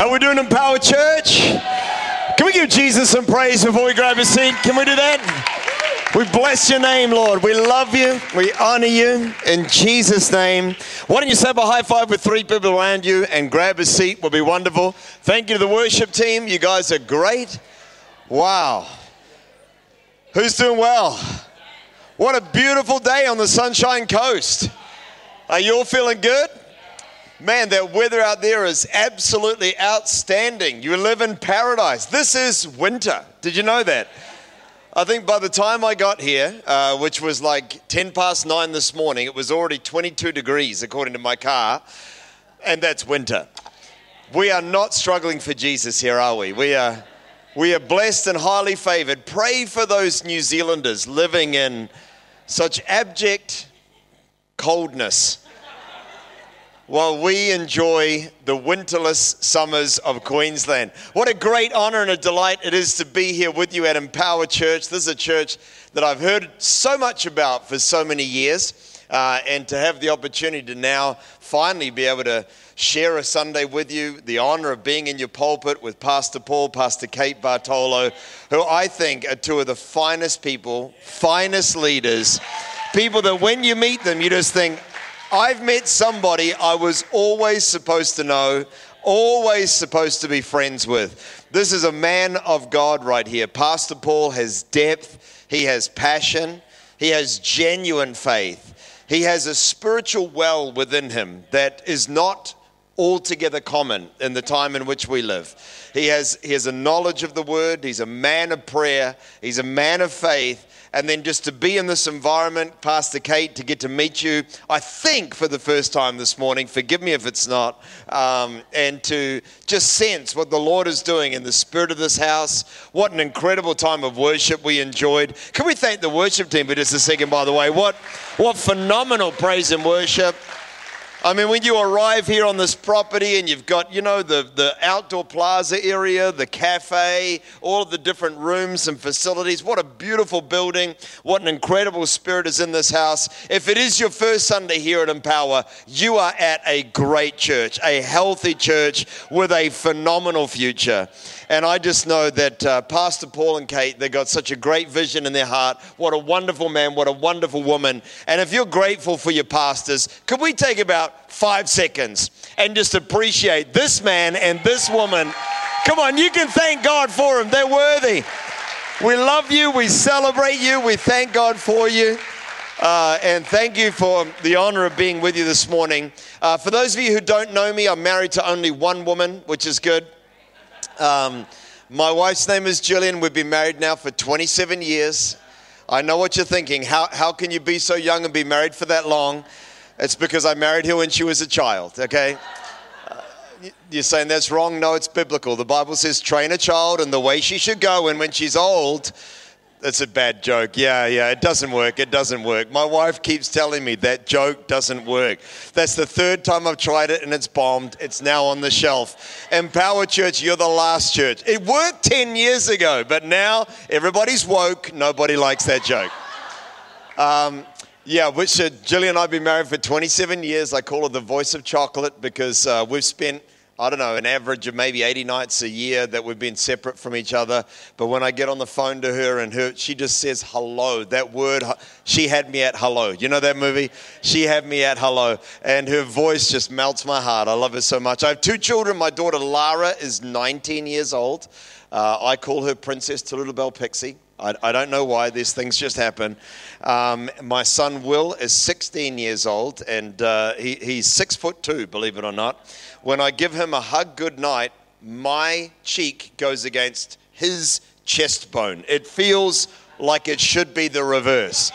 How we doing, Empower Church? Can we give Jesus some praise before we grab a seat? Can we do that? We bless your name, Lord. We love you. We honor you in Jesus' name. Why don't you have a high five with three people around you and grab a seat? Will be wonderful. Thank you to the worship team. You guys are great. Wow. Who's doing well? What a beautiful day on the Sunshine Coast. Are you all feeling good? Man, that weather out there is absolutely outstanding. You live in paradise. This is winter. Did you know that? I think by the time I got here, uh, which was like 10 past 9 this morning, it was already 22 degrees according to my car, and that's winter. We are not struggling for Jesus here, are we? We are, we are blessed and highly favored. Pray for those New Zealanders living in such abject coldness while we enjoy the winterless summers of Queensland. What a great honor and a delight it is to be here with you at Empower Church. This is a church that I've heard so much about for so many years, uh, and to have the opportunity to now finally be able to share a Sunday with you, the honor of being in your pulpit with Pastor Paul, Pastor Kate Bartolo, who I think are two of the finest people, finest leaders, people that when you meet them, you just think, I've met somebody I was always supposed to know, always supposed to be friends with. This is a man of God right here. Pastor Paul has depth, he has passion, he has genuine faith. He has a spiritual well within him that is not altogether common in the time in which we live. He has, he has a knowledge of the word, he's a man of prayer, he's a man of faith, and then just to be in this environment, Pastor Kate, to get to meet you, I think for the first time this morning, forgive me if it's not, um, and to just sense what the Lord is doing in the spirit of this house. What an incredible time of worship we enjoyed. Can we thank the worship team for just a second, by the way? What, what phenomenal praise and worship. I mean, when you arrive here on this property and you've got, you know, the, the outdoor plaza area, the cafe, all of the different rooms and facilities, what a beautiful building. What an incredible spirit is in this house. If it is your first Sunday here at Empower, you are at a great church, a healthy church with a phenomenal future. And I just know that uh, Pastor Paul and Kate, they got such a great vision in their heart. What a wonderful man, what a wonderful woman. And if you're grateful for your pastors, could we take about five seconds and just appreciate this man and this woman? Come on, you can thank God for them. They're worthy. We love you. We celebrate you. We thank God for you. Uh, and thank you for the honor of being with you this morning. Uh, for those of you who don't know me, I'm married to only one woman, which is good. Um, my wife's name is Jillian. We've been married now for 27 years. I know what you're thinking. How, how can you be so young and be married for that long? It's because I married her when she was a child, okay? Uh, you're saying that's wrong? No, it's biblical. The Bible says train a child in the way she should go, and when she's old, that's a bad joke. Yeah, yeah, it doesn't work. It doesn't work. My wife keeps telling me that joke doesn't work. That's the third time I've tried it and it's bombed. It's now on the shelf. Empower Church, you're the last church. It worked 10 years ago, but now everybody's woke. Nobody likes that joke. Um, yeah, which uh, Jillian and I have been married for 27 years. I call her the voice of chocolate because uh, we've spent I don't know, an average of maybe 80 nights a year that we've been separate from each other. But when I get on the phone to her and her, she just says hello. That word, she had me at hello. You know that movie? She had me at hello. And her voice just melts my heart. I love her so much. I have two children. My daughter Lara is 19 years old. Uh, I call her Princess Bell Pixie. I, I, don't know why these things just happen. Um, my son Will is 16 years old, and uh, he, he's six foot two, believe it or not when I give him a hug good night, my cheek goes against his chest bone. It feels like it should be the reverse.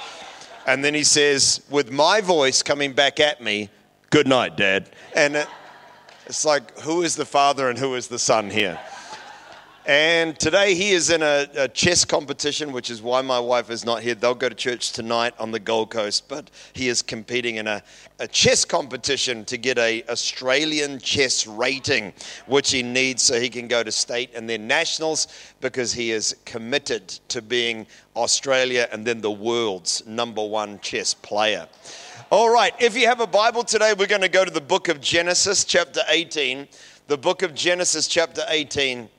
And then he says, with my voice coming back at me, Good night, Dad. And it, it's like, who is the father and who is the son here? And today he is in a, a, chess competition, which is why my wife is not here. They'll go to church tonight on the Gold Coast, but he is competing in a, a chess competition to get a Australian chess rating, which he needs so he can go to state and then nationals because he is committed to being Australia and then the world's number one chess player. All right, if you have a Bible today, we're going to go to the book of Genesis, chapter 18. the book of Genesis, chapter 18.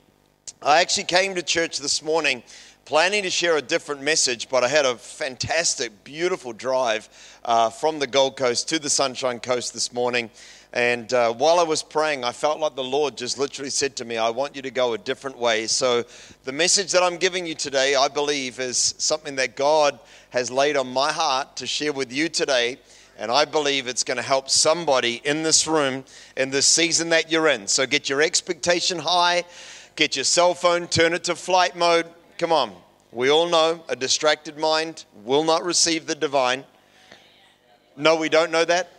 I actually came to church this morning planning to share a different message, but I had a fantastic, beautiful drive uh, from the Gold Coast to the Sunshine Coast this morning. And uh, while I was praying, I felt like the Lord just literally said to me, I want you to go a different way. So, the message that I'm giving you today, I believe, is something that God has laid on my heart to share with you today. And I believe it's going to help somebody in this room in the season that you're in. So, get your expectation high, get your cell phone, turn it to flight mode. Come on. We all know a distracted mind will not receive the divine. No, we don't know that?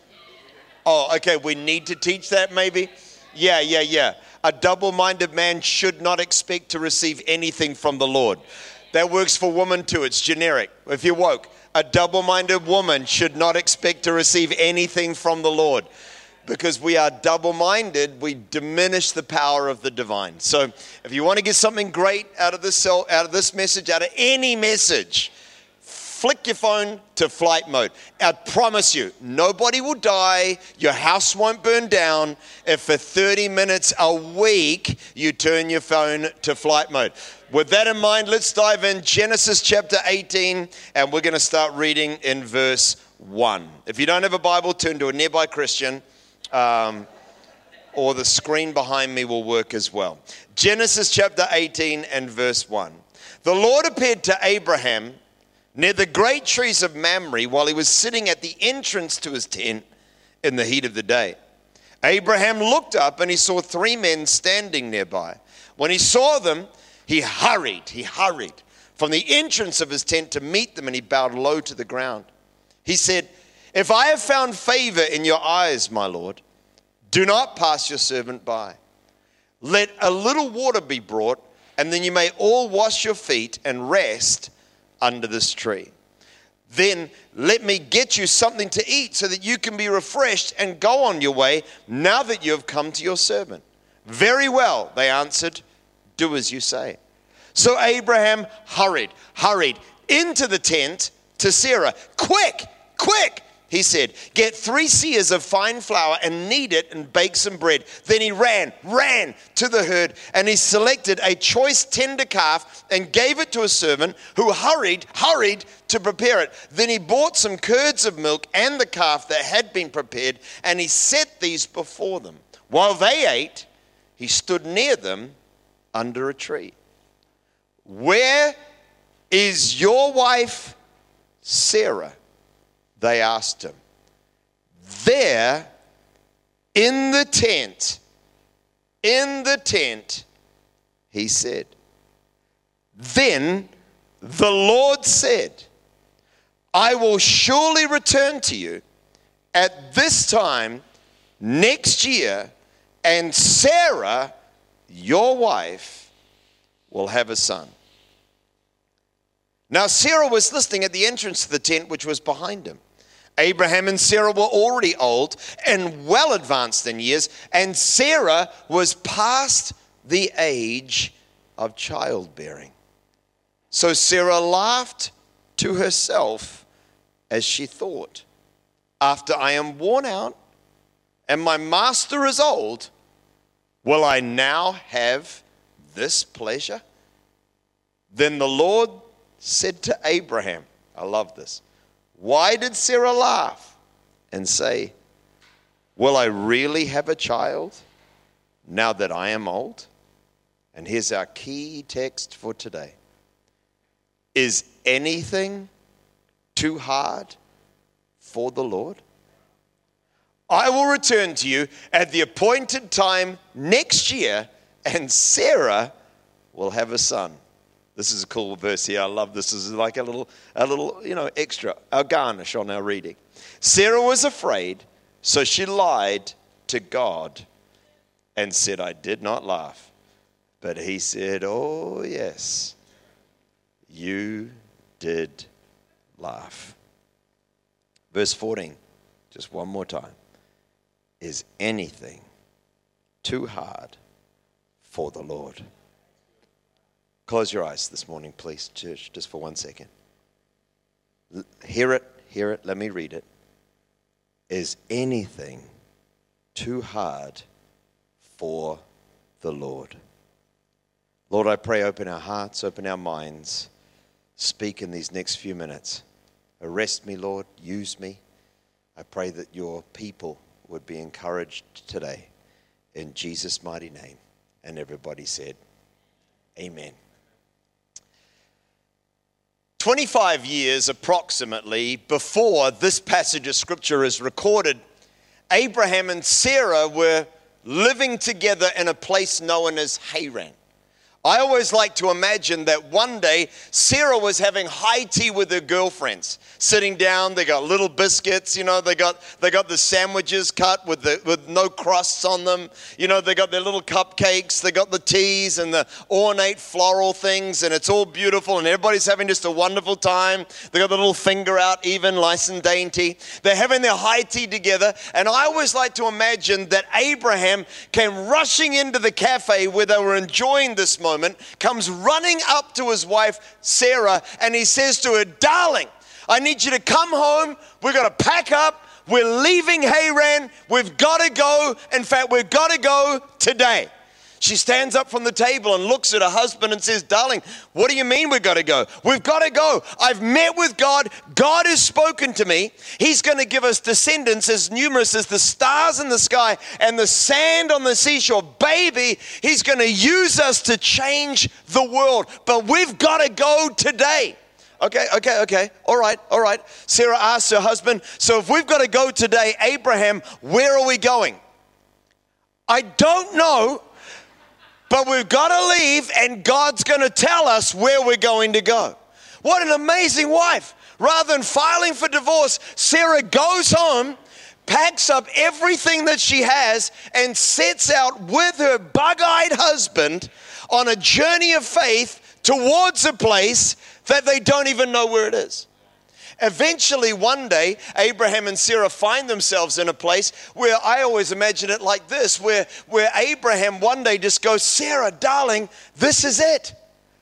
Oh, okay, we need to teach that maybe? Yeah, yeah, yeah. A double minded man should not expect to receive anything from the Lord. That works for women too, it's generic. If you're woke, a double minded woman should not expect to receive anything from the Lord. Because we are double minded, we diminish the power of the divine. So, if you want to get something great out of this, out of this message, out of any message, flick your phone to flight mode. I promise you, nobody will die. Your house won't burn down if for 30 minutes a week you turn your phone to flight mode. With that in mind, let's dive in Genesis chapter 18, and we're going to start reading in verse 1. If you don't have a Bible, turn to a nearby Christian. Um, or the screen behind me will work as well. Genesis chapter 18 and verse 1. The Lord appeared to Abraham near the great trees of Mamre while he was sitting at the entrance to his tent in the heat of the day. Abraham looked up and he saw three men standing nearby. When he saw them, he hurried, he hurried from the entrance of his tent to meet them and he bowed low to the ground. He said, If I have found favor in your eyes, my Lord, do not pass your servant by. Let a little water be brought, and then you may all wash your feet and rest under this tree. Then let me get you something to eat so that you can be refreshed and go on your way now that you have come to your servant. Very well, they answered, do as you say. So Abraham hurried, hurried into the tent to Sarah. Quick, quick, he said, Get three seahs of fine flour and knead it and bake some bread. Then he ran, ran to the herd, and he selected a choice tender calf and gave it to a servant who hurried, hurried to prepare it. Then he bought some curds of milk and the calf that had been prepared, and he set these before them. While they ate, he stood near them under a tree. Where is your wife, Sarah? They asked him. There, in the tent, in the tent, he said. Then the Lord said, I will surely return to you at this time next year, and Sarah, your wife, will have a son. Now, Sarah was listening at the entrance to the tent, which was behind him. Abraham and Sarah were already old and well advanced in years, and Sarah was past the age of childbearing. So Sarah laughed to herself as she thought, After I am worn out and my master is old, will I now have this pleasure? Then the Lord said to Abraham, I love this. Why did Sarah laugh and say, Will I really have a child now that I am old? And here's our key text for today Is anything too hard for the Lord? I will return to you at the appointed time next year, and Sarah will have a son. This is a cool verse here. I love this. This is like a little, a little, you know, extra, a garnish on our reading. Sarah was afraid, so she lied to God and said, I did not laugh. But he said, Oh, yes, you did laugh. Verse 14, just one more time. Is anything too hard for the Lord? Close your eyes this morning, please, church, just for one second. Hear it, hear it, let me read it. Is anything too hard for the Lord. Lord, I pray, open our hearts, open our minds, speak in these next few minutes. Arrest me, Lord, use me. I pray that your people would be encouraged today. In Jesus' mighty name. And everybody said, Amen. 25 years approximately before this passage of scripture is recorded, Abraham and Sarah were living together in a place known as Haran. I always like to imagine that one day Sarah was having high tea with her girlfriends, sitting down. They got little biscuits, you know. They got they got the sandwiches cut with the with no crusts on them. You know, they got their little cupcakes. They got the teas and the ornate floral things, and it's all beautiful. And everybody's having just a wonderful time. They got the little finger out, even nice and dainty. They're having their high tea together. And I always like to imagine that Abraham came rushing into the cafe where they were enjoying this moment moment, comes running up to his wife, Sarah, and he says to her, Darling, I need you to come home. We've got to pack up. We're leaving Haran. We've got to go. In fact, we've got to go today. She stands up from the table and looks at her husband and says, Darling, what do you mean we've got to go? We've got to go. I've met with God. God has spoken to me. He's going to give us descendants as numerous as the stars in the sky and the sand on the seashore. Baby, He's going to use us to change the world. But we've got to go today. Okay, okay, okay. All right, all right. Sarah asks her husband, So if we've got to go today, Abraham, where are we going? I don't know but we've got to leave, and God's going to tell us where we're going to go. What an amazing wife. Rather than filing for divorce, Sarah goes home, packs up everything that she has, and sets out with her bug eyed husband on a journey of faith towards a place that they don't even know where it is. Eventually, one day, Abraham and Sarah find themselves in a place where I always imagine it like this where, where Abraham one day just goes, Sarah, darling, this is it.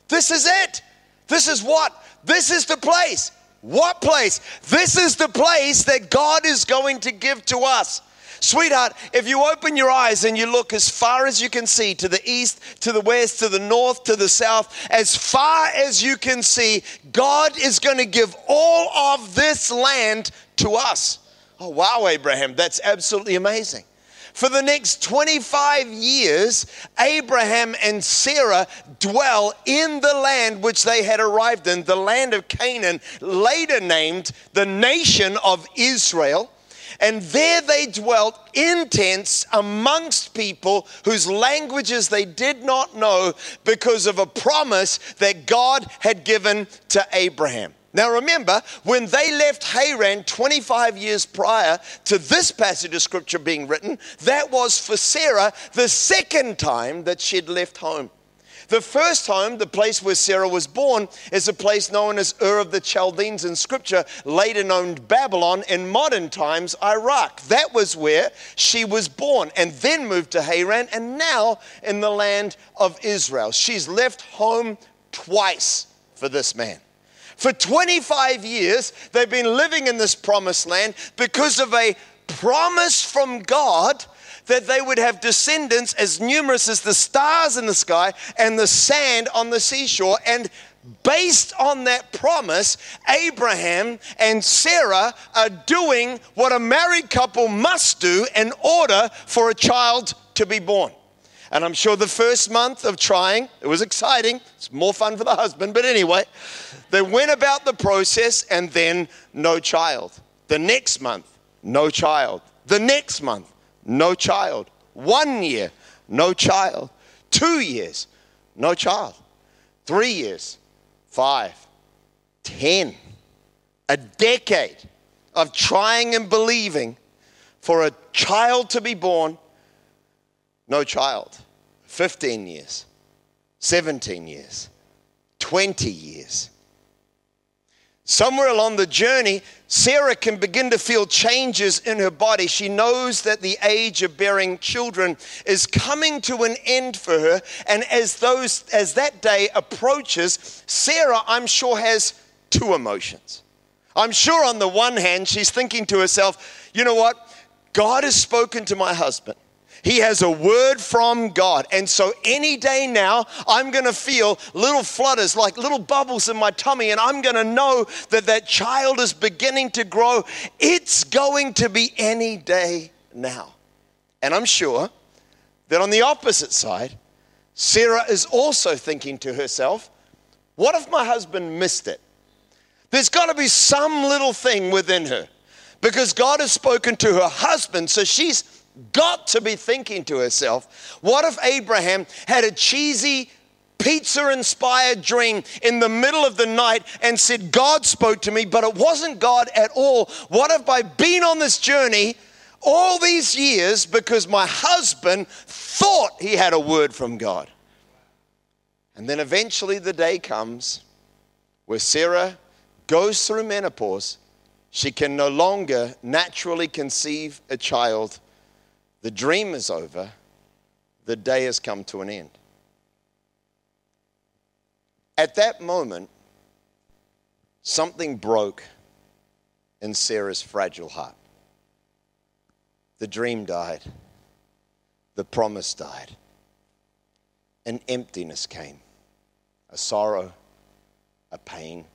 This is it. This is what? This is the place. What place? This is the place that God is going to give to us. Sweetheart, if you open your eyes and you look as far as you can see to the east, to the west, to the north, to the south, as far as you can see, God is going to give all of this land to us. Oh, wow, Abraham, that's absolutely amazing. For the next 25 years, Abraham and Sarah dwell in the land which they had arrived in, the land of Canaan, later named the nation of Israel. And there they dwelt in tents amongst people whose languages they did not know because of a promise that God had given to Abraham. Now remember, when they left Haran 25 years prior to this passage of scripture being written, that was for Sarah the second time that she'd left home. The first home, the place where Sarah was born, is a place known as Ur of the Chaldeans in scripture, later known Babylon, in modern times, Iraq. That was where she was born and then moved to Haran and now in the land of Israel. She's left home twice for this man. For 25 years, they've been living in this promised land because of a promise from God that they would have descendants as numerous as the stars in the sky and the sand on the seashore. And based on that promise, Abraham and Sarah are doing what a married couple must do in order for a child to be born. And I'm sure the first month of trying, it was exciting. It's more fun for the husband, but anyway, they went about the process and then no child. The next month, no child. The next month, no child. One year, no child. Two years, no child. Three years, five. Ten. A decade of trying and believing for a child to be born, no child. 15 years, 17 years, 20 years. Somewhere along the journey, Sarah can begin to feel changes in her body. She knows that the age of bearing children is coming to an end for her. And as those as that day approaches, Sarah, I'm sure, has two emotions. I'm sure on the one hand, she's thinking to herself, you know what? God has spoken to my husband. He has a word from God. And so any day now, I'm going to feel little flutters, like little bubbles in my tummy, and I'm going to know that that child is beginning to grow. It's going to be any day now. And I'm sure that on the opposite side, Sarah is also thinking to herself, what if my husband missed it? There's got to be some little thing within her because God has spoken to her husband. So she's got to be thinking to herself, what if Abraham had a cheesy, pizza inspired dream in the middle of the night and said, God spoke to me, but it wasn't God at all? What if I've been on this journey, all these years because my husband thought he had a word from God. And then eventually the day comes where Sarah goes through menopause. She can no longer naturally conceive a child. The dream is over. The day has come to an end. At that moment, something broke in Sarah's fragile heart. The dream died. The promise died. An emptiness came, a sorrow, a pain.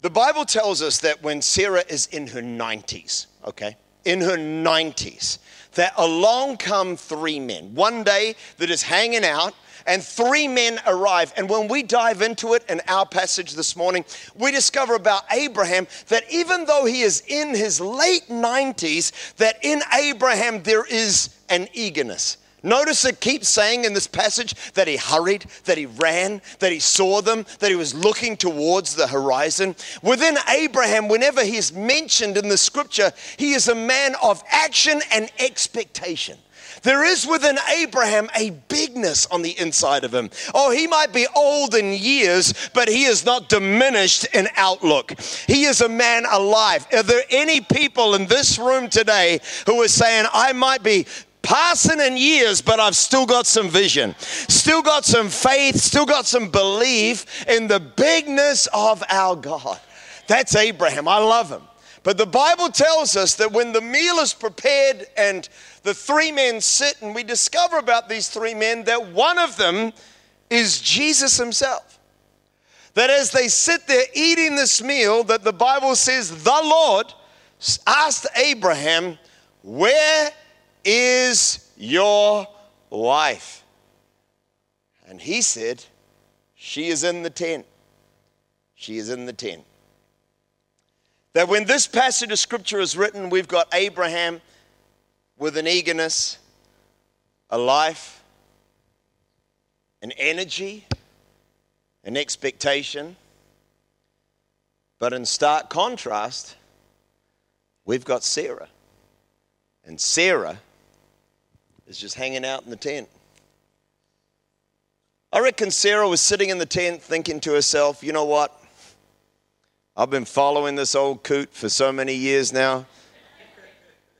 The Bible tells us that when Sarah is in her 90s, okay, in her 90s, that along come three men. One day that is hanging out and three men arrive. And when we dive into it in our passage this morning, we discover about Abraham that even though he is in his late 90s, that in Abraham there is an eagerness. Notice it keeps saying in this passage that he hurried, that he ran, that he saw them, that he was looking towards the horizon. Within Abraham, whenever he's mentioned in the scripture, he is a man of action and expectation. There is within Abraham a bigness on the inside of him. Oh, he might be old in years, but he is not diminished in outlook. He is a man alive. Are there any people in this room today who are saying, I might be passing in years, but I've still got some vision, still got some faith, still got some belief in the bigness of our God. That's Abraham. I love him. But the Bible tells us that when the meal is prepared and the three men sit, and we discover about these three men that one of them is Jesus himself. That as they sit there eating this meal, that the Bible says the Lord asked Abraham, Where is your wife? And he said, She is in the tent. She is in the tent. That when this passage of scripture is written, we've got Abraham with an eagerness, a life, an energy, an expectation. But in stark contrast, we've got Sarah. And Sarah is just hanging out in the tent. I reckon Sarah was sitting in the tent thinking to herself, you know what? I've been following this old coot for so many years now.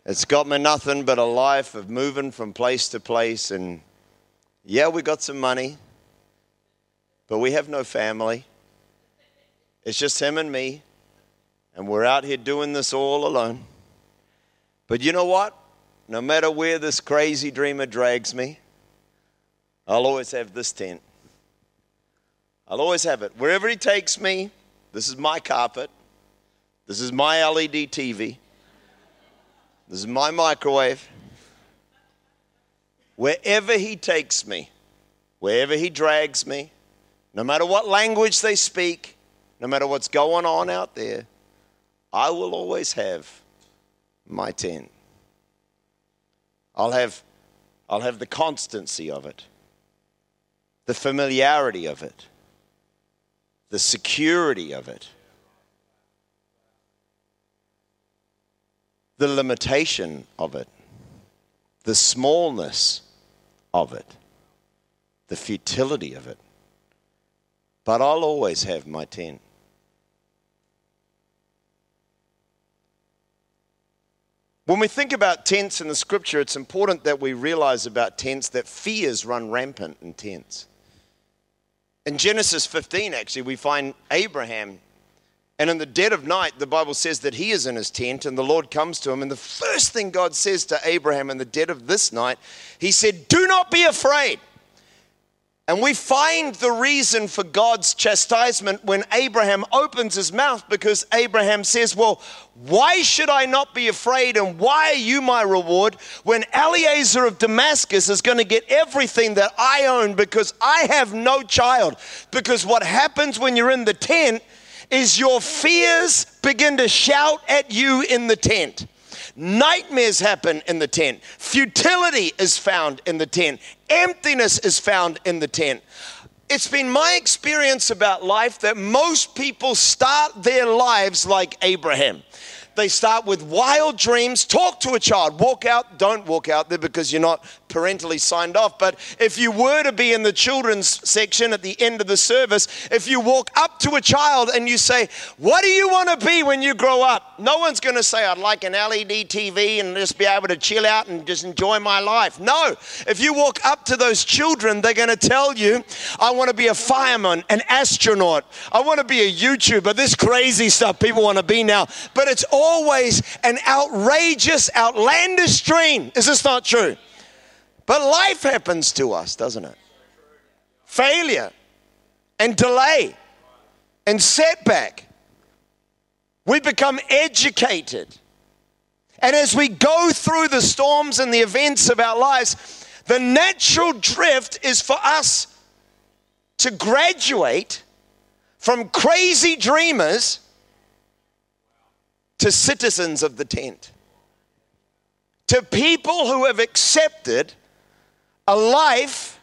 It's got me nothing but a life of moving from place to place. And yeah, we got some money, but we have no family. It's just him and me. And we're out here doing this all alone. But you know what? No matter where this crazy dreamer drags me, I'll always have this tent. I'll always have it. Wherever he takes me, this is my carpet. This is my LED TV. This is my microwave. Wherever he takes me, wherever he drags me, no matter what language they speak, no matter what's going on out there, I will always have my tent. I'll have, I'll have the constancy of it, the familiarity of it, the security of it. the limitation of it, the smallness of it, the futility of it. But I'll always have my tent. When we think about tents in the scripture, it's important that we realize about tents that fears run rampant in tents. In Genesis 15, actually, we find Abraham And in the dead of night, the Bible says that he is in his tent and the Lord comes to him. And the first thing God says to Abraham in the dead of this night, he said, Do not be afraid. And we find the reason for God's chastisement when Abraham opens his mouth because Abraham says, Well, why should I not be afraid and why are you my reward when Eliezer of Damascus is going to get everything that I own because I have no child? Because what happens when you're in the tent is your fears begin to shout at you in the tent. Nightmares happen in the tent. Futility is found in the tent. Emptiness is found in the tent. It's been my experience about life that most people start their lives like Abraham. They start with wild dreams. Talk to a child. Walk out. Don't walk out there because you're not parentally signed off. But if you were to be in the children's section at the end of the service, if you walk up to a child and you say, What do you want to be when you grow up? No one's going to say, I'd like an LED TV and just be able to chill out and just enjoy my life. No. If you walk up to those children, they're going to tell you, I want to be a fireman, an astronaut, I want to be a YouTuber, this crazy stuff people want to be now. But it's always an outrageous, outlandish dream. Is this not true? But life happens to us, doesn't it? Failure and delay and setback. We become educated. And as we go through the storms and the events of our lives, the natural drift is for us to graduate from crazy dreamers to citizens of the tent, to people who have accepted a life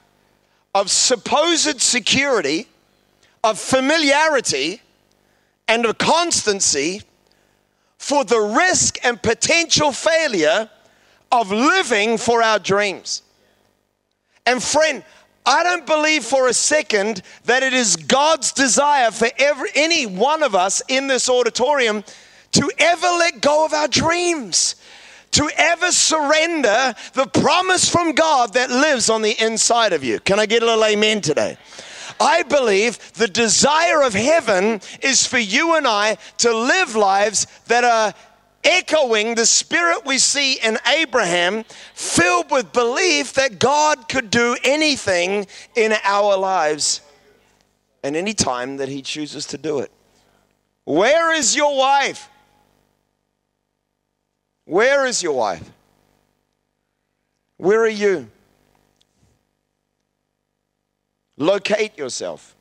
of supposed security, of familiarity, and of constancy for the risk and potential failure of living for our dreams. And friend, I don't believe for a second that it is God's desire for every, any one of us in this auditorium to ever let go of our dreams to ever surrender the promise from God that lives on the inside of you. Can I get a little amen today? I believe the desire of heaven is for you and I to live lives that are echoing the spirit we see in Abraham, filled with belief that God could do anything in our lives and any time that He chooses to do it. Where is your wife? Where is your wife? Where are you? Locate yourself.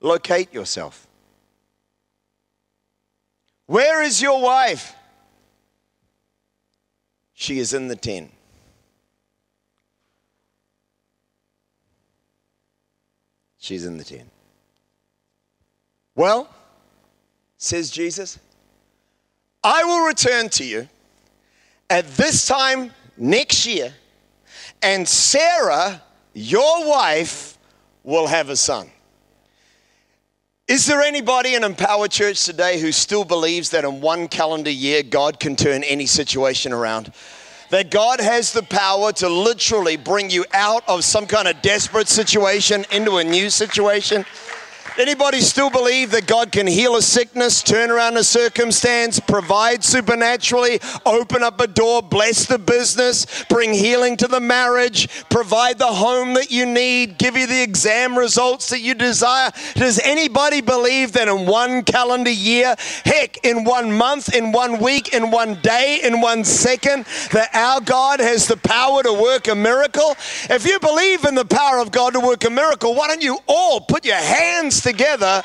Locate yourself. Where is your wife? She is in the tent. She's in the tent. Well, says Jesus, I will return to you at this time next year, and Sarah, your wife, will have a son. Is there anybody in Empower Church today who still believes that in one calendar year God can turn any situation around? That God has the power to literally bring you out of some kind of desperate situation into a new situation? Anybody still believe that God can heal a sickness, turn around a circumstance, provide supernaturally, open up a door, bless the business, bring healing to the marriage, provide the home that you need, give you the exam results that you desire? Does anybody believe that in one calendar year, heck, in one month, in one week, in one day, in one second, that our God has the power to work a miracle? If you believe in the power of God to work a miracle, why don't you all put your hands together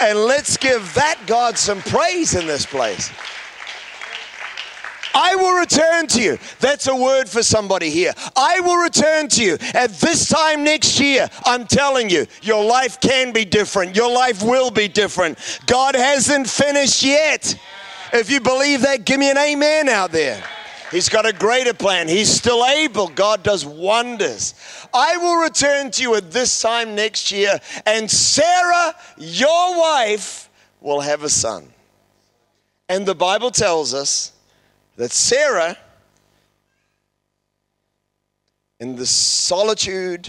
and let's give that God some praise in this place. I will return to you. That's a word for somebody here. I will return to you at this time next year. I'm telling you, your life can be different. Your life will be different. God hasn't finished yet. If you believe that, give me an amen out there. He's got a greater plan. He's still able. God does wonders. I will return to you at this time next year, and Sarah, your wife, will have a son. And the Bible tells us that Sarah, in the solitude,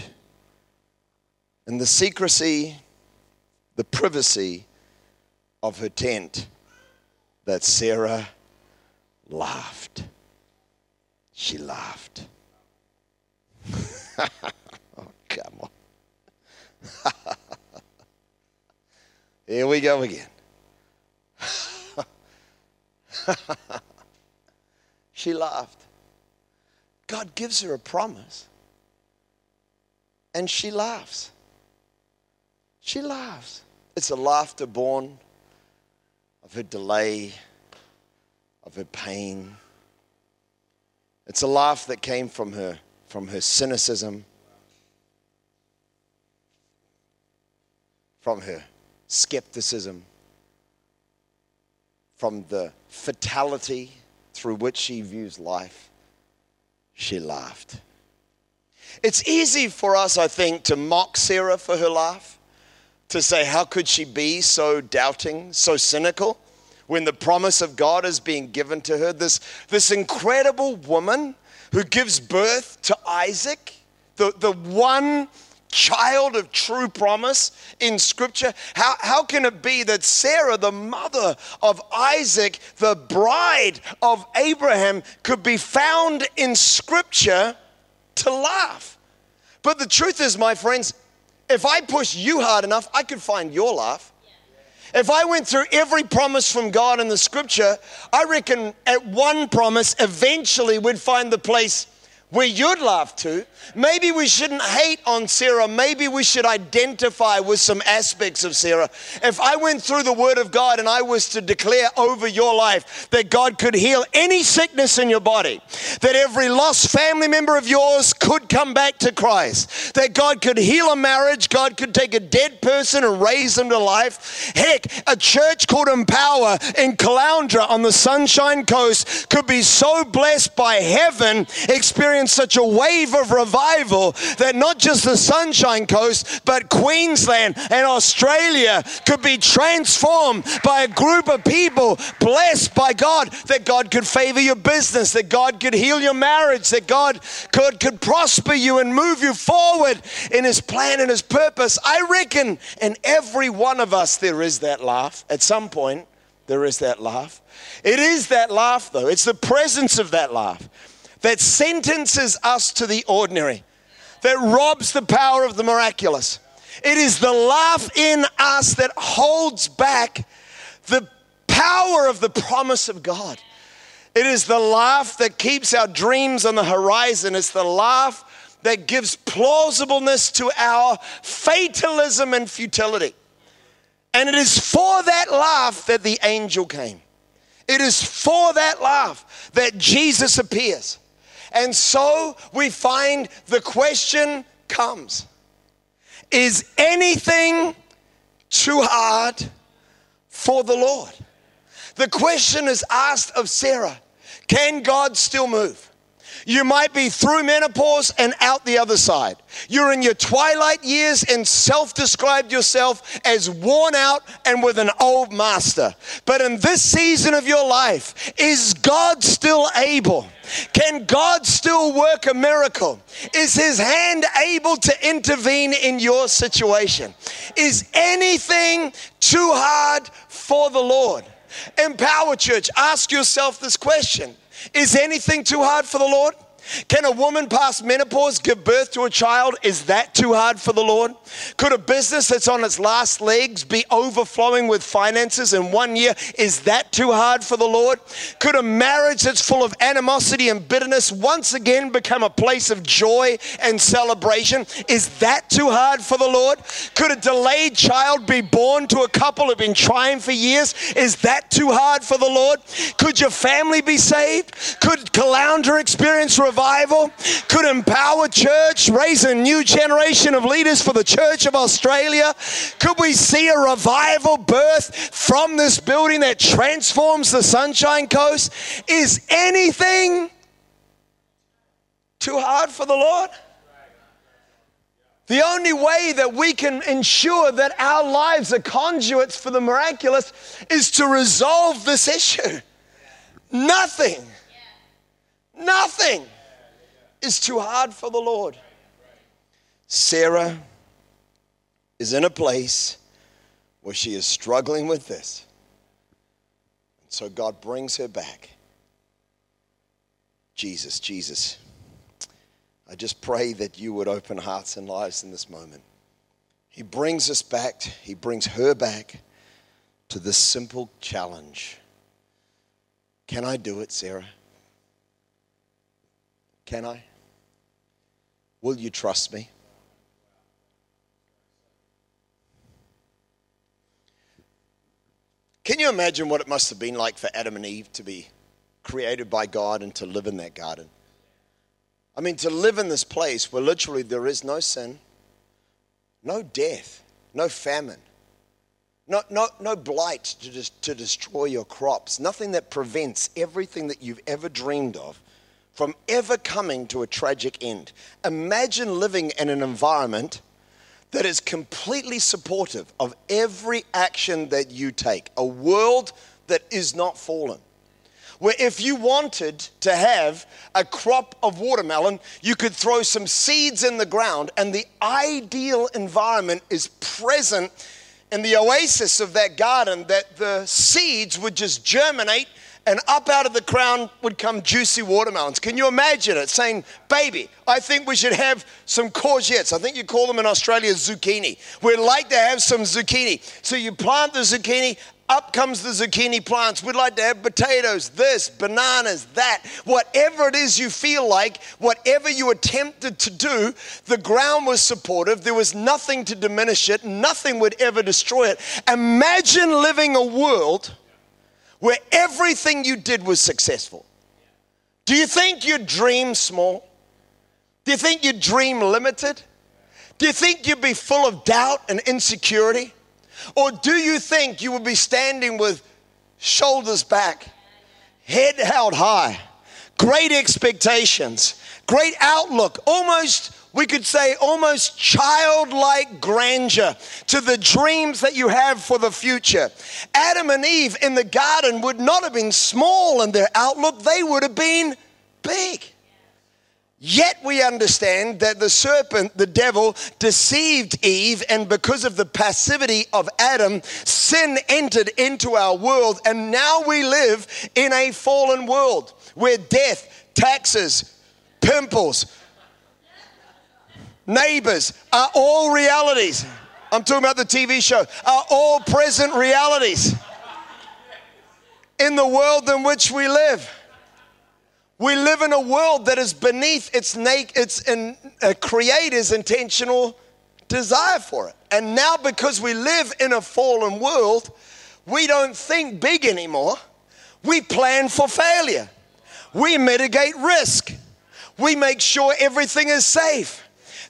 in the secrecy, the privacy, of her tent that Sarah laughed. She laughed. oh, come on. Here we go again. she laughed. God gives her a promise. And she laughs. She laughs. It's a laughter born of her delay, of her pain. It's a laugh that came from her, from her cynicism, from her skepticism, from the fatality through which she views life. She laughed. It's easy for us, I think, to mock Sarah for her laugh to say, How could she be so doubting, so cynical, when the promise of God is being given to her? This, this incredible woman who gives birth to Isaac, the, the one child of true promise in Scripture? How, how can it be that Sarah, the mother of Isaac, the bride of Abraham, could be found in Scripture to laugh? But the truth is, my friends, if I push you hard enough, I could find your laugh. If I went through every promise from God in the scripture, I reckon at one promise, eventually we'd find the place where you'd laugh too. Maybe we shouldn't hate on Sarah. Maybe we should identify with some aspects of Sarah. If I went through the Word of God and I was to declare over your life that God could heal any sickness in your body, that every lost family member of yours could come back to Christ, that God could heal a marriage, God could take a dead person and raise them to life. Heck, a church called Empower in Caloundra on the Sunshine Coast could be so blessed by heaven, experience such a wave of revival that not just the Sunshine Coast, but Queensland and Australia could be transformed by a group of people blessed by God, that God could favor your business, that God could heal your marriage, that God could, could prosper you and move you forward in His plan and His purpose. I reckon in every one of us there is that laugh. At some point, there is that laugh. It is that laugh, though. It's the presence of that laugh that sentences us to the ordinary, that robs the power of the miraculous. It is the laugh in us that holds back the power of the promise of God. It is the laugh that keeps our dreams on the horizon. It's the laugh that gives plausibleness to our fatalism and futility. And it is for that laugh that the angel came. It is for that laugh that Jesus appears. And so we find the question comes Is anything too hard for the Lord? The question is asked of Sarah Can God still move? You might be through menopause and out the other side. You're in your twilight years and self described yourself as worn out and with an old master. But in this season of your life, is God still able? Can God still work a miracle? Is His hand able to intervene in your situation? Is anything too hard for the Lord? Empower Church, ask yourself this question is anything too hard for the Lord? Can a woman past menopause give birth to a child? Is that too hard for the Lord? Could a business that's on its last legs be overflowing with finances in one year? Is that too hard for the Lord? Could a marriage that's full of animosity and bitterness once again become a place of joy and celebration? Is that too hard for the Lord? Could a delayed child be born to a couple who've been trying for years? Is that too hard for the Lord? Could your family be saved? Could Caloundra experience revival? Revival could empower church, raise a new generation of leaders for the Church of Australia? Could we see a revival birth from this building that transforms the Sunshine Coast? Is anything too hard for the Lord? The only way that we can ensure that our lives are conduits for the miraculous is to resolve this issue. Nothing, nothing is too hard for the Lord. Sarah is in a place where she is struggling with this. And so God brings her back. Jesus, Jesus. I just pray that you would open hearts and lives in this moment. He brings us back, he brings her back to this simple challenge Can I do it, Sarah? Can I? Will you trust me? Can you imagine what it must have been like for Adam and Eve to be created by God and to live in that garden? I mean, to live in this place where literally there is no sin, no death, no famine, no, no, no blight to, to destroy your crops, nothing that prevents everything that you've ever dreamed of from ever coming to a tragic end. Imagine living in an environment that is completely supportive of every action that you take, a world that is not fallen. Where if you wanted to have a crop of watermelon, you could throw some seeds in the ground, and the ideal environment is present in the oasis of that garden that the seeds would just germinate and up out of the ground would come juicy watermelons. Can you imagine it? Saying, Baby, I think we should have some courgettes. I think you call them in Australia zucchini. We'd like to have some zucchini. So you plant the zucchini, up comes the zucchini plants. We'd like to have potatoes, this, bananas, that. Whatever it is you feel like, whatever you attempted to do, the ground was supportive. There was nothing to diminish it, nothing would ever destroy it. Imagine living a world where everything you did was successful? Do you think you dream small? Do you think you dream limited? Do you think you'd be full of doubt and insecurity? Or do you think you would be standing with shoulders back, head held high, great expectations, great outlook, almost we could say almost childlike grandeur to the dreams that you have for the future. Adam and Eve in the garden would not have been small in their outlook, they would have been big. Yet we understand that the serpent, the devil, deceived Eve, and because of the passivity of Adam, sin entered into our world, and now we live in a fallen world where death, taxes, pimples, neighbors are all realities. I'm talking about the TV show, are all present realities in the world in which we live. We live in a world that is beneath its, its in, a creator's intentional desire for it. And now, because we live in a fallen world, we don't think big anymore. We plan for failure. We mitigate risk. We make sure everything is safe.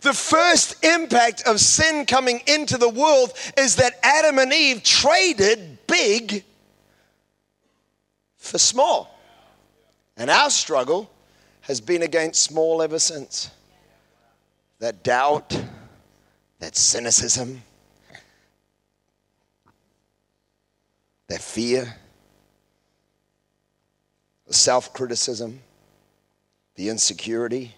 The first impact of sin coming into the world is that Adam and Eve traded big for small. And our struggle has been against small ever since. That doubt, that cynicism, that fear, the self criticism, the insecurity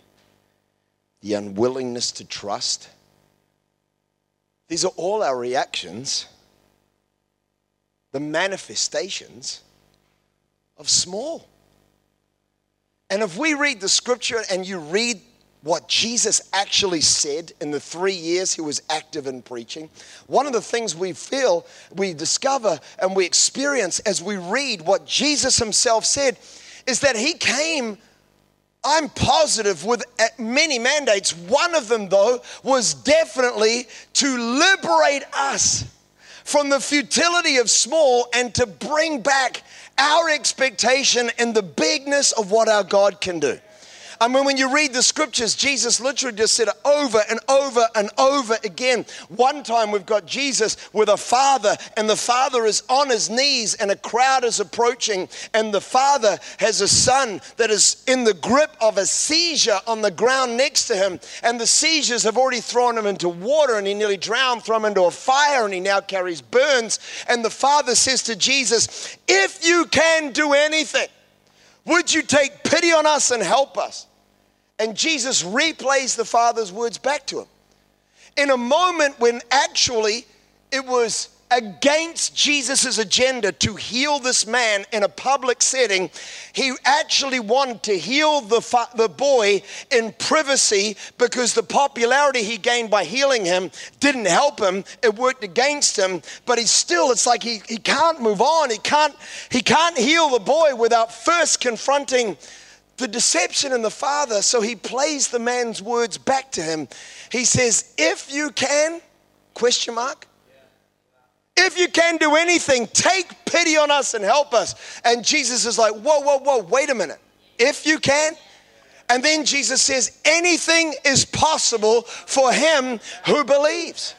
the unwillingness to trust. These are all our reactions, the manifestations of small. And if we read the scripture and you read what Jesus actually said in the three years he was active in preaching, one of the things we feel, we discover, and we experience as we read what Jesus himself said is that he came I'm positive with uh, many mandates. One of them, though, was definitely to liberate us from the futility of small and to bring back our expectation in the bigness of what our God can do. I mean, when you read the scriptures, Jesus literally just said it over and over and over again. One time we've got Jesus with a father, and the father is on his knees, and a crowd is approaching, and the father has a son that is in the grip of a seizure on the ground next to him, and the seizures have already thrown him into water, and he nearly drowned, thrown him into a fire, and he now carries burns. And the father says to Jesus, If you can do anything, would you take pity on us and help us? And Jesus replays the Father's words back to him. In a moment when actually it was against Jesus' agenda to heal this man in a public setting. He actually wanted to heal the, fa- the boy in privacy because the popularity he gained by healing him didn't help him. It worked against him, but he still, it's like he, he can't move on. He can't, he can't heal the boy without first confronting the deception in the father. So he plays the man's words back to him. He says, If you can, question mark, if you can do anything, take pity on us and help us. And Jesus is like, whoa, whoa, whoa, wait a minute. If you can. And then Jesus says, anything is possible for him who believes.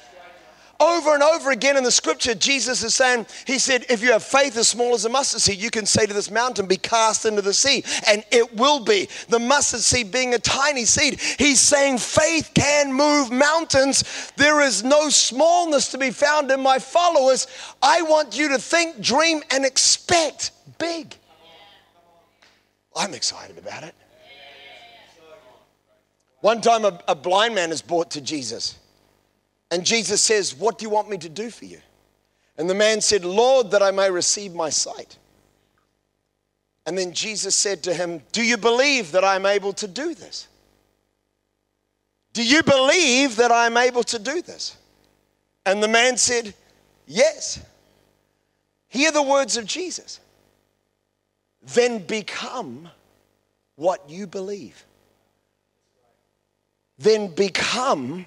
Over and over again in the scripture, Jesus is saying, He said, if you have faith as small as a mustard seed, you can say to this mountain, be cast into the sea, and it will be. The mustard seed being a tiny seed. He's saying faith can move mountains. There is no smallness to be found in my followers. I want you to think, dream, and expect big. I'm excited about it. One time, a, a blind man is brought to Jesus. And Jesus says, What do you want me to do for you? And the man said, Lord, that I may receive my sight. And then Jesus said to him, Do you believe that I'm able to do this? Do you believe that I'm able to do this? And the man said, Yes. Hear the words of Jesus. Then become what you believe. Then become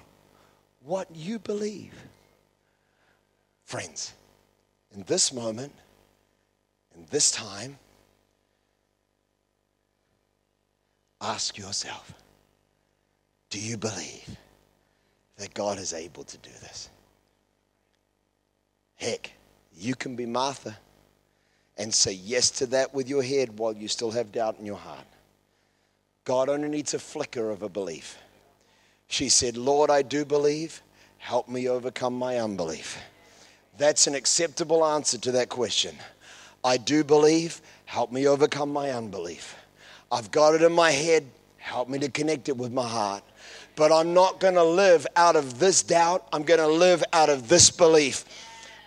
what you believe. Friends, in this moment, in this time, ask yourself do you believe that God is able to do this? Heck, you can be Martha and say yes to that with your head while you still have doubt in your heart. God only needs a flicker of a belief. She said, Lord, I do believe. Help me overcome my unbelief. That's an acceptable answer to that question. I do believe. Help me overcome my unbelief. I've got it in my head. Help me to connect it with my heart. But I'm not going to live out of this doubt. I'm going to live out of this belief.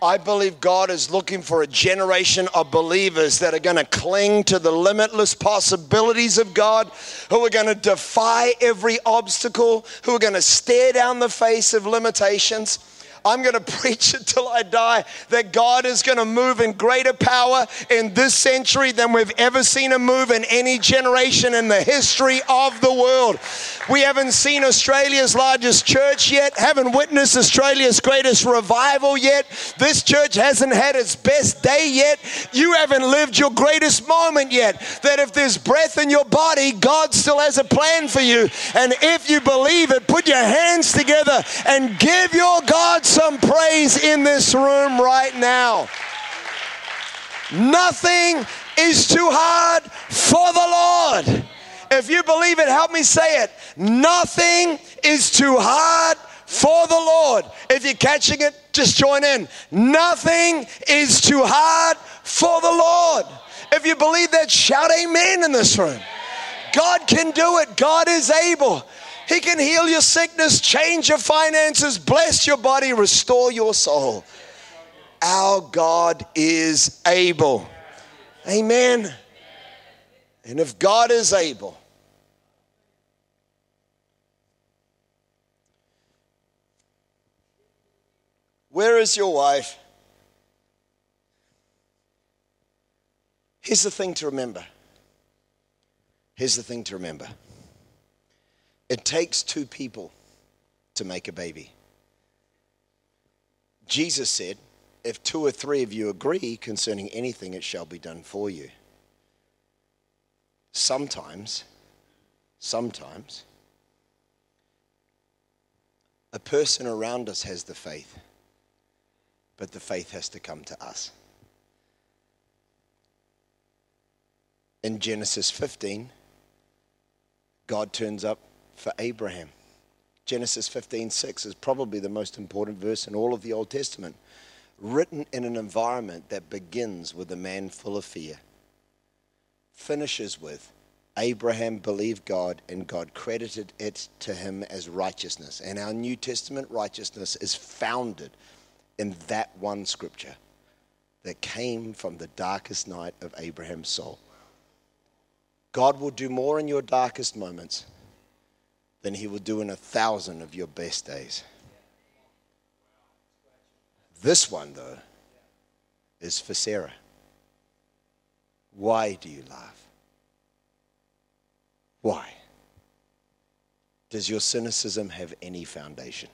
I believe God is looking for a generation of believers that are going to cling to the limitless possibilities of God, who are going to defy every obstacle, who are going to stare down the face of limitations I'm going to preach it till I die that God is going to move in greater power in this century than we've ever seen him move in any generation in the history of the world. We haven't seen Australia's largest church yet, haven't witnessed Australia's greatest revival yet. This church hasn't had its best day yet. You haven't lived your greatest moment yet. That if there's breath in your body, God still has a plan for you. And if you believe it, put your hands together and give your God some praise in this room right now. Nothing is too hard for the Lord. If you believe it, help me say it. Nothing is too hard for the Lord. If you're catching it, just join in. Nothing is too hard for the Lord. If you believe that, shout amen in this room. God can do it, God is able. He can heal your sickness, change your finances, bless your body, restore your soul. Our God is able. Amen. And if God is able, where is your wife? Here's the thing to remember. Here's the thing to remember. It takes two people to make a baby. Jesus said, If two or three of you agree concerning anything, it shall be done for you. Sometimes, sometimes, a person around us has the faith, but the faith has to come to us. In Genesis 15, God turns up for Abraham. Genesis 15 6 is probably the most important verse in all of the Old Testament, written in an environment that begins with a man full of fear, finishes with Abraham believed God and God credited it to him as righteousness. And our New Testament righteousness is founded in that one scripture that came from the darkest night of Abraham's soul. God will do more in your darkest moments than he will do in a thousand of your best days. This one, though, is for Sarah. Why do you laugh? Why? Does your cynicism have any foundation?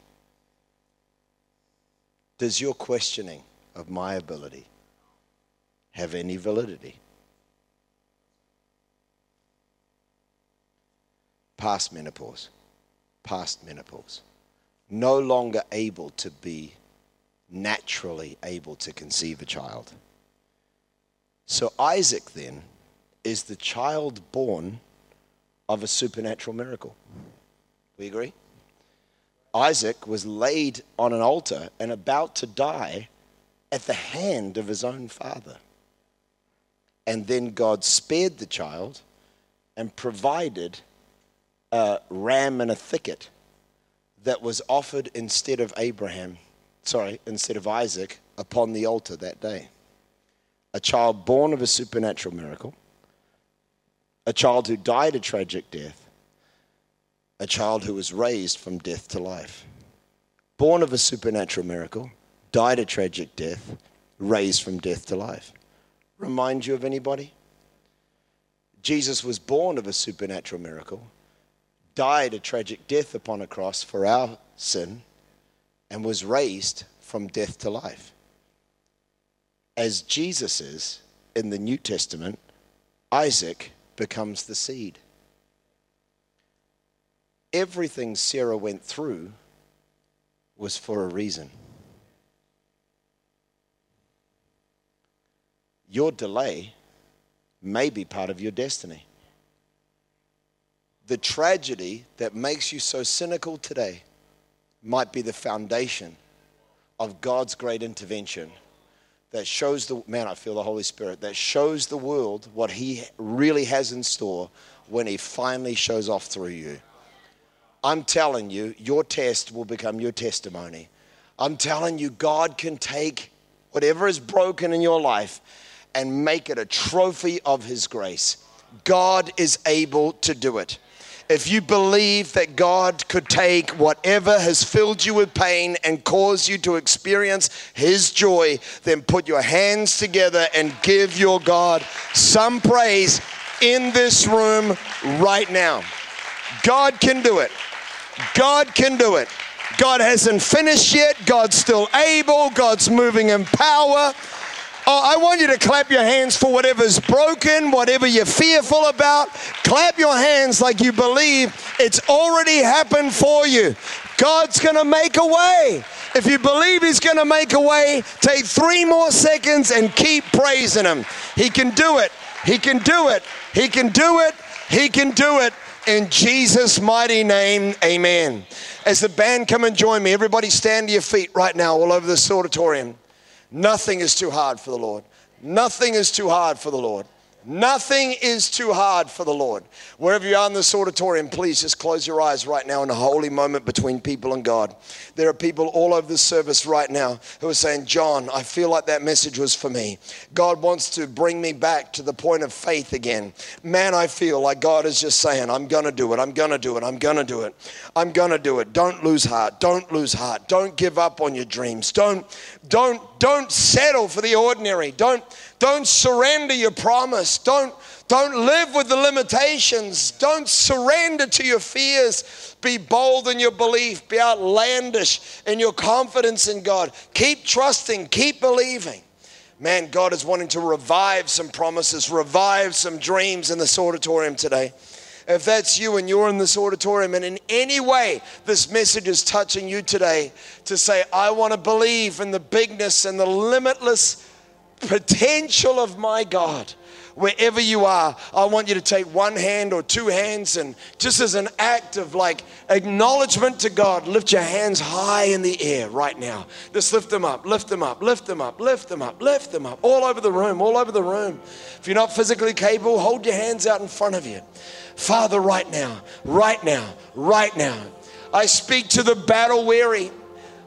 Does your questioning of my ability have any validity? Past menopause, past menopause, no longer able to be naturally able to conceive a child. So Isaac then is the child born of a supernatural miracle. We agree? Isaac was laid on an altar and about to die at the hand of his own father. And then God spared the child and provided a ram in a thicket that was offered instead of Abraham, sorry, instead of Isaac upon the altar that day. A child born of a supernatural miracle, a child who died a tragic death, a child who was raised from death to life. Born of a supernatural miracle, died a tragic death, raised from death to life. Remind you of anybody? Jesus was born of a supernatural miracle, died a tragic death upon a cross for our sin, and was raised from death to life. As Jesus is in the New Testament, Isaac becomes the seed. Everything Sarah went through was for a reason. Your delay may be part of your destiny. The tragedy that makes you so cynical today might be the foundation of God's great intervention that shows the man, I feel the Holy Spirit, that shows the world what He really has in store when He finally shows off through you. I'm telling you, your test will become your testimony. I'm telling you, God can take whatever is broken in your life and make it a trophy of His grace. God is able to do it. If you believe that God could take whatever has filled you with pain and cause you to experience His joy, then put your hands together and give your God some praise in this room right now. God can do it. God can do it. God hasn't finished yet. God's still able. God's moving in power. Oh, I want you to clap your hands for whatever's broken, whatever you're fearful about. Clap your hands like you believe it's already happened for you. God's going to make a way. If you believe He's going to make a way, take three more seconds and keep praising Him. He can do it. He can do it. He can do it. He can do it. In Jesus' mighty name, amen. As the band come and join me, everybody stand to your feet right now all over this auditorium. Nothing is too hard for the Lord. Nothing is too hard for the Lord. Nothing is too hard for the Lord. Wherever you are in this auditorium, please just close your eyes right now in a holy moment between people and God. There are people all over this service right now who are saying, John, I feel like that message was for me. God wants to bring me back to the point of faith again. Man, I feel like God is just saying, I'm going to do it. I'm going to do it. I'm going to do it. I'm going to do it. Don't lose heart. Don't lose heart. Don't give up on your dreams. Don't, don't, don't settle for the ordinary. Don't, don't surrender your promise. Don't, don't live with the limitations. Don't surrender to your fears. Be bold in your belief. Be outlandish in your confidence in God. Keep trusting. Keep believing. Man, God is wanting to revive some promises, revive some dreams in this auditorium today. If that's you and you're in this auditorium and in any way this message is touching you today, to say, I want to believe in the bigness and the limitless potential of my God. Wherever you are, I want you to take one hand or two hands and just as an act of like acknowledgement to God, lift your hands high in the air right now. Just lift them up, lift them up, lift them up, lift them up, lift them up, all over the room, all over the room. If you're not physically capable, hold your hands out in front of you. Father, right now, right now, right now, I speak to the battle weary.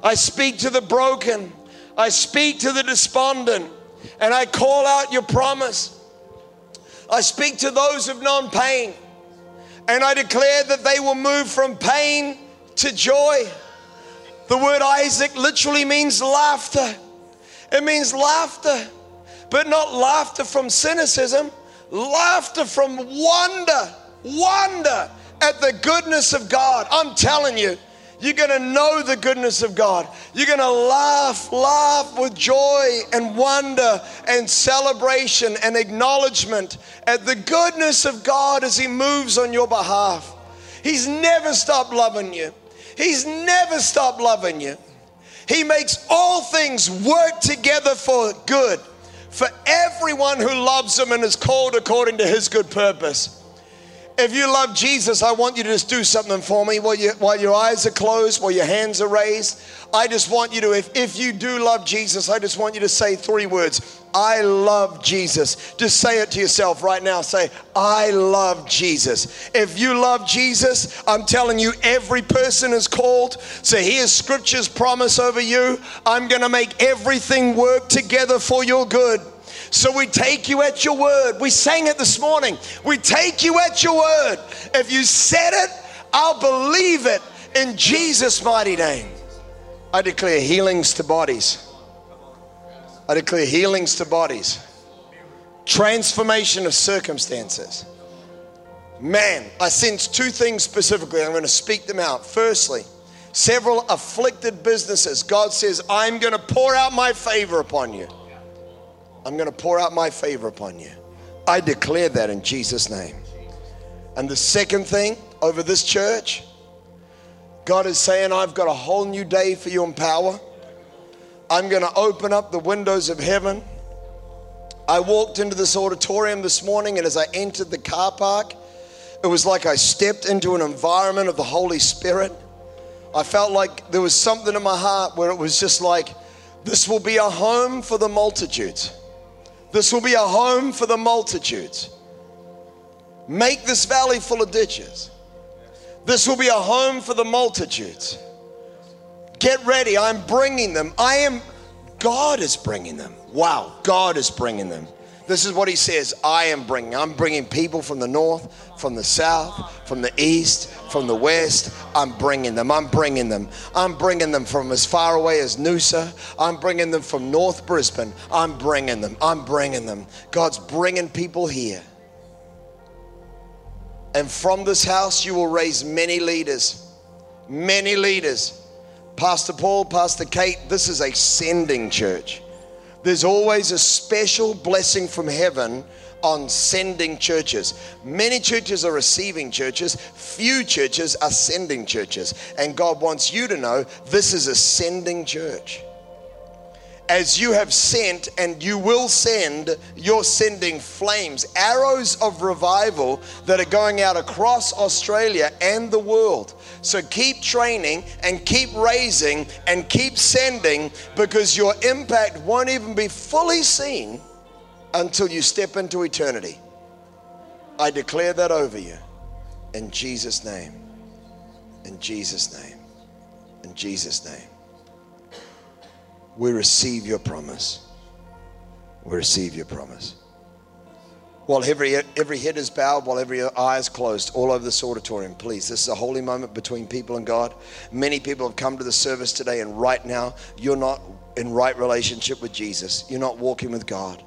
I speak to the broken. I speak to the despondent and I call out your promise. I speak to those who've known pain and I declare that they will move from pain to joy. The word Isaac literally means laughter. It means laughter, but not laughter from cynicism, laughter from wonder, wonder at the goodness of God. I'm telling you, you're gonna know the goodness of God. You're gonna laugh, laugh with joy and wonder and celebration and acknowledgement at the goodness of God as He moves on your behalf. He's never stopped loving you. He's never stopped loving you. He makes all things work together for good for everyone who loves Him and is called according to His good purpose. If you love Jesus, I want you to just do something for me while, you, while your eyes are closed, while your hands are raised. I just want you to, if, if you do love Jesus, I just want you to say three words I love Jesus. Just say it to yourself right now. Say, I love Jesus. If you love Jesus, I'm telling you, every person is called. So here's scripture's promise over you I'm going to make everything work together for your good. So we take you at your word. We sang it this morning. We take you at your word. If you said it, I'll believe it in Jesus' mighty name. I declare healings to bodies. I declare healings to bodies, transformation of circumstances. Man, I sense two things specifically. I'm going to speak them out. Firstly, several afflicted businesses. God says, I'm going to pour out my favor upon you. I'm going to pour out my favor upon you. I declare that in Jesus' name. And the second thing over this church, God is saying, I've got a whole new day for you in power. I'm going to open up the windows of heaven. I walked into this auditorium this morning, and as I entered the car park, it was like I stepped into an environment of the Holy Spirit. I felt like there was something in my heart where it was just like, this will be a home for the multitudes. This will be a home for the multitudes. Make this valley full of ditches. This will be a home for the multitudes. Get ready. I'm bringing them. I am, God is bringing them. Wow, God is bringing them. This is what he says I am bringing. I'm bringing people from the north, from the south, from the east, from the west. I'm bringing them. I'm bringing them. I'm bringing them from as far away as Noosa. I'm bringing them from North Brisbane. I'm bringing them. I'm bringing them. God's bringing people here. And from this house, you will raise many leaders. Many leaders. Pastor Paul, Pastor Kate, this is a sending church. There's always a special blessing from heaven on sending churches. Many churches are receiving churches, few churches are sending churches. And God wants you to know this is a sending church as you have sent and you will send, you're sending flames, arrows of revival that are going out across Australia and the world. So keep training and keep raising and keep sending because your impact won't even be fully seen until you step into eternity. I declare that over you in Jesus' name. In Jesus' name. In Jesus' name we receive your promise. We receive your promise. While every, every head is bowed, while every eye is closed, all over this auditorium, please. This is a holy moment between people and God. Many people have come to the service today, and right now, you're not in right relationship with Jesus. You're not walking with God.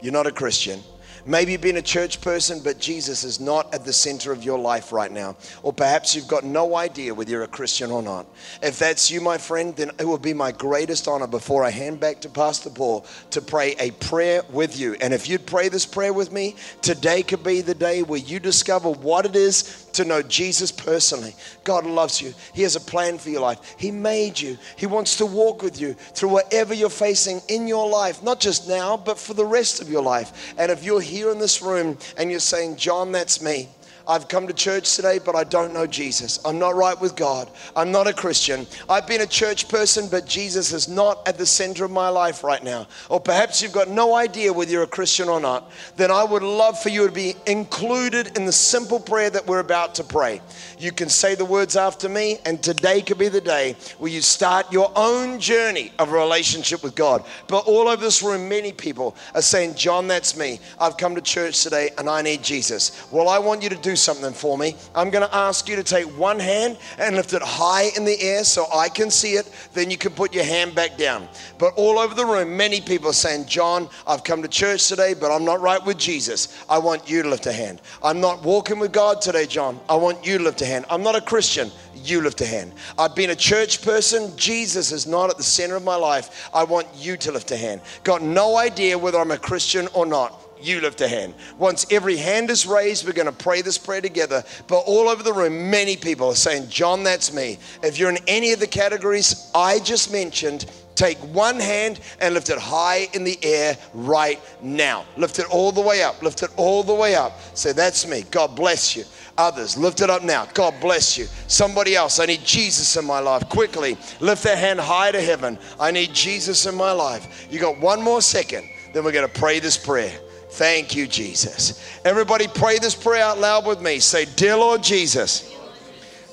You're not a Christian. Maybe you've been a church person, but Jesus is not at the center of your life right now. Or perhaps you've got no idea whether you're a Christian or not. If that's you, my friend, then it will be my greatest honor before I hand back to Pastor Paul to pray a prayer with you. And if you'd pray this prayer with me, today could be the day where you discover what it is to know Jesus personally. God loves you. He has a plan for your life. He made you. He wants to walk with you through whatever you're facing in your life, not just now, but for the rest of your life. And if you're here in this room and you're saying, John, that's me. I've come to church today, but I don't know Jesus. I'm not right with God. I'm not a Christian. I've been a church person, but Jesus is not at the center of my life right now. Or perhaps you've got no idea whether you're a Christian or not. Then I would love for you to be included in the simple prayer that we're about to pray. You can say the words after me, and today could be the day where you start your own journey of relationship with God. But all over this room, many people are saying, John, that's me. I've come to church today and I need Jesus. Well, I want you to do something for me. I'm going to ask you to take one hand and lift it high in the air so I can see it. Then you can put your hand back down. But all over the room, many people are saying, John, I've come to church today, but I'm not right with Jesus. I want you to lift a hand. I'm not walking with God today, John. I want you to lift a hand. I'm not a Christian. You lift a hand. I've been a church person. Jesus is not at the center of my life. I want you to lift a hand. Got no idea whether I'm a Christian or not you lift a hand. Once every hand is raised, we're going to pray this prayer together. But all over the room, many people are saying, John, that's me. If you're in any of the categories I just mentioned, take one hand and lift it high in the air right now. Lift it all the way up. Lift it all the way up. Say, That's me. God bless you. Others, lift it up now. God bless you. Somebody else, I need Jesus in my life. Quickly, lift that hand high to heaven. I need Jesus in my life. You got one more second, then we're going to pray this prayer. Thank you, Jesus. Everybody, pray this prayer out loud with me. Say, Dear Lord Jesus.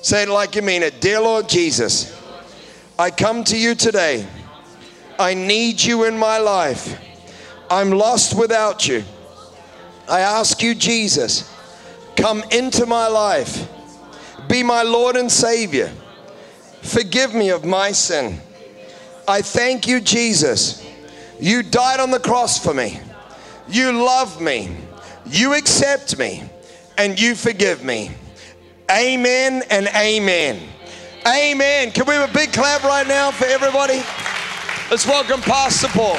Say it like you mean it. Dear Lord Jesus, I come to you today. I need you in my life. I'm lost without you. I ask you, Jesus, come into my life. Be my Lord and Savior. Forgive me of my sin. I thank you, Jesus. You died on the cross for me. You love me. You accept me. And you forgive me. Amen and amen. Amen. Can we have a big clap right now for everybody? Let's welcome Pastor Paul.